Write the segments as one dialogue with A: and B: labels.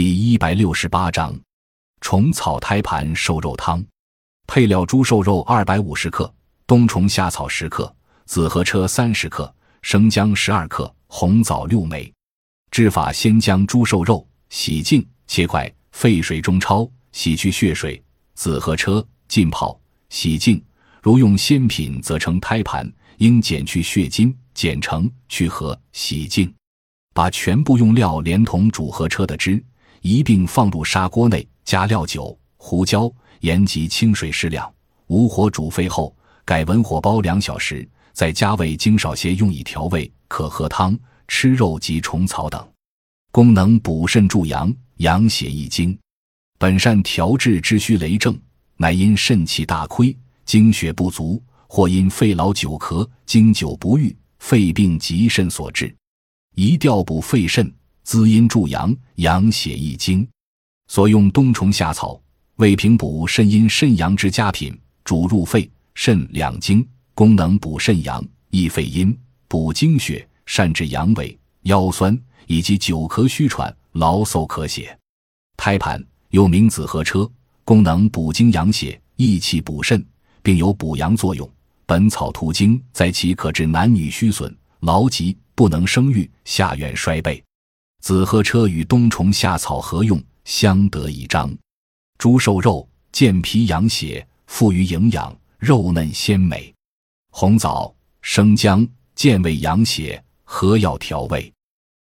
A: 第一百六十八章，虫草胎盘瘦肉汤。配料：猪瘦肉二百五十克，冬虫夏草十克，紫河车三十克，生姜十二克，红枣六枚。制法：先将猪瘦肉洗净切块，沸水中焯，洗去血水。紫河车浸泡洗净。如用鲜品，则成胎盘，应剪去血筋，剪成去核，洗净。把全部用料连同煮河车的汁一并放入砂锅内，加料酒、胡椒、盐及清水适量，无火煮沸后，改文火煲两小时，再加味精少些，用以调味，可喝汤、吃肉及虫草等。功能补肾助阳、养血益精。本善调治之虚雷症，乃因肾气大亏。精血不足，或因肺痨久咳、经久不愈、肺病及肾所致，宜调补肺肾，滋阴助阳，养血益精。所用冬虫夏草，为平补肾阴、肾阳之佳品。主入肺、肾两经，功能补肾阳、益肺阴、补精血，善治阳痿、腰酸以及久咳虚喘、劳嗽咳血。胎盘又名紫河车，功能补精养血、益气补肾。并有补阳作用，《本草图经》在其可治男女虚损、劳疾不能生育、下院衰备。紫河车与冬虫夏草合用，相得益彰。猪瘦肉健脾养血，富于营养，肉嫩鲜美。红枣、生姜健胃养血，合药调味，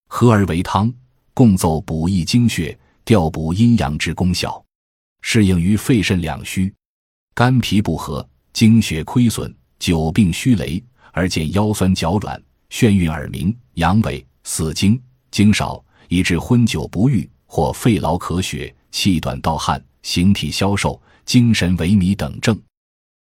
A: 合而为汤，共奏补益精血、调补阴阳之功效，适应于肺肾两虚、肝脾不和。精血亏损，久病虚羸，而见腰酸脚软、眩晕耳鸣、阳痿、死精、精少，以致昏酒不愈，或肺痨咳血、气短盗汗、形体消瘦、精神萎靡等症。